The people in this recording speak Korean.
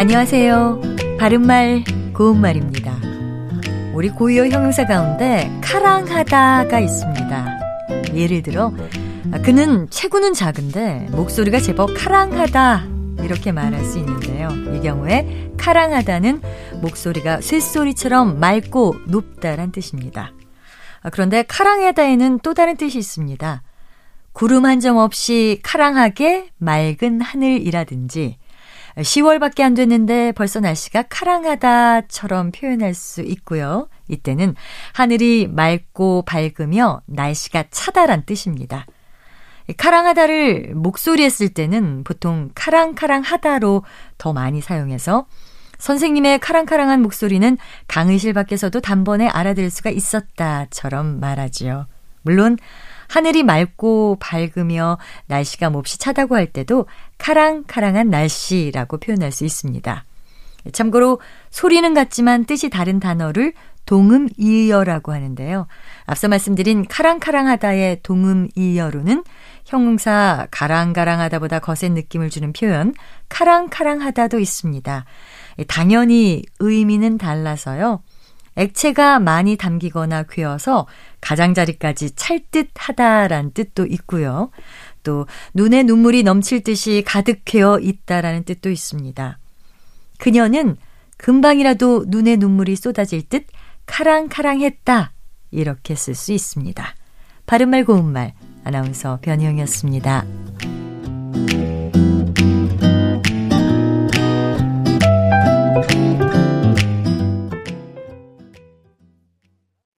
안녕하세요. 바른말, 고운말입니다. 우리 고유어 형용사 가운데 카랑하다가 있습니다. 예를 들어, 그는 체구는 작은데 목소리가 제법 카랑하다. 이렇게 말할 수 있는데요. 이 경우에 카랑하다는 목소리가 쇳소리처럼 맑고 높다란 뜻입니다. 그런데 카랑하다에는 또 다른 뜻이 있습니다. 구름 한 점 없이 카랑하게 맑은 하늘이라든지 10월밖에 안 됐는데 벌써 날씨가 카랑하다처럼 표현할 수 있고요. 이때는 하늘이 맑고 밝으며 날씨가 차다란 뜻입니다. 카랑하다를 목소리에 쓸 때는 보통 카랑카랑하다로 더 많이 사용해서 선생님의 카랑카랑한 목소리는 강의실 밖에서도 단번에 알아들을 수가 있었다처럼 말하지요. 물론 하늘이 맑고 밝으며 날씨가 몹시 차다고 할 때도 카랑카랑한 날씨라고 표현할 수 있습니다. 참고로 소리는 같지만 뜻이 다른 단어를 동음이어라고 하는데요. 앞서 말씀드린 카랑카랑하다의 동음이어로는 형용사 가랑가랑하다보다 거센 느낌을 주는 표현 카랑카랑하다도 있습니다. 당연히 의미는 달라서요. 액체가 많이 담기거나 괴어서 가장자리까지 찰듯하다라는 뜻도 있고요. 또 눈에 눈물이 넘칠 듯이 가득 괴어 있다라는 뜻도 있습니다. 그녀는 금방이라도 눈에 눈물이 쏟아질 듯 카랑카랑했다 이렇게 쓸 수 있습니다. 바른말 고운말 아나운서 변희영이었습니다.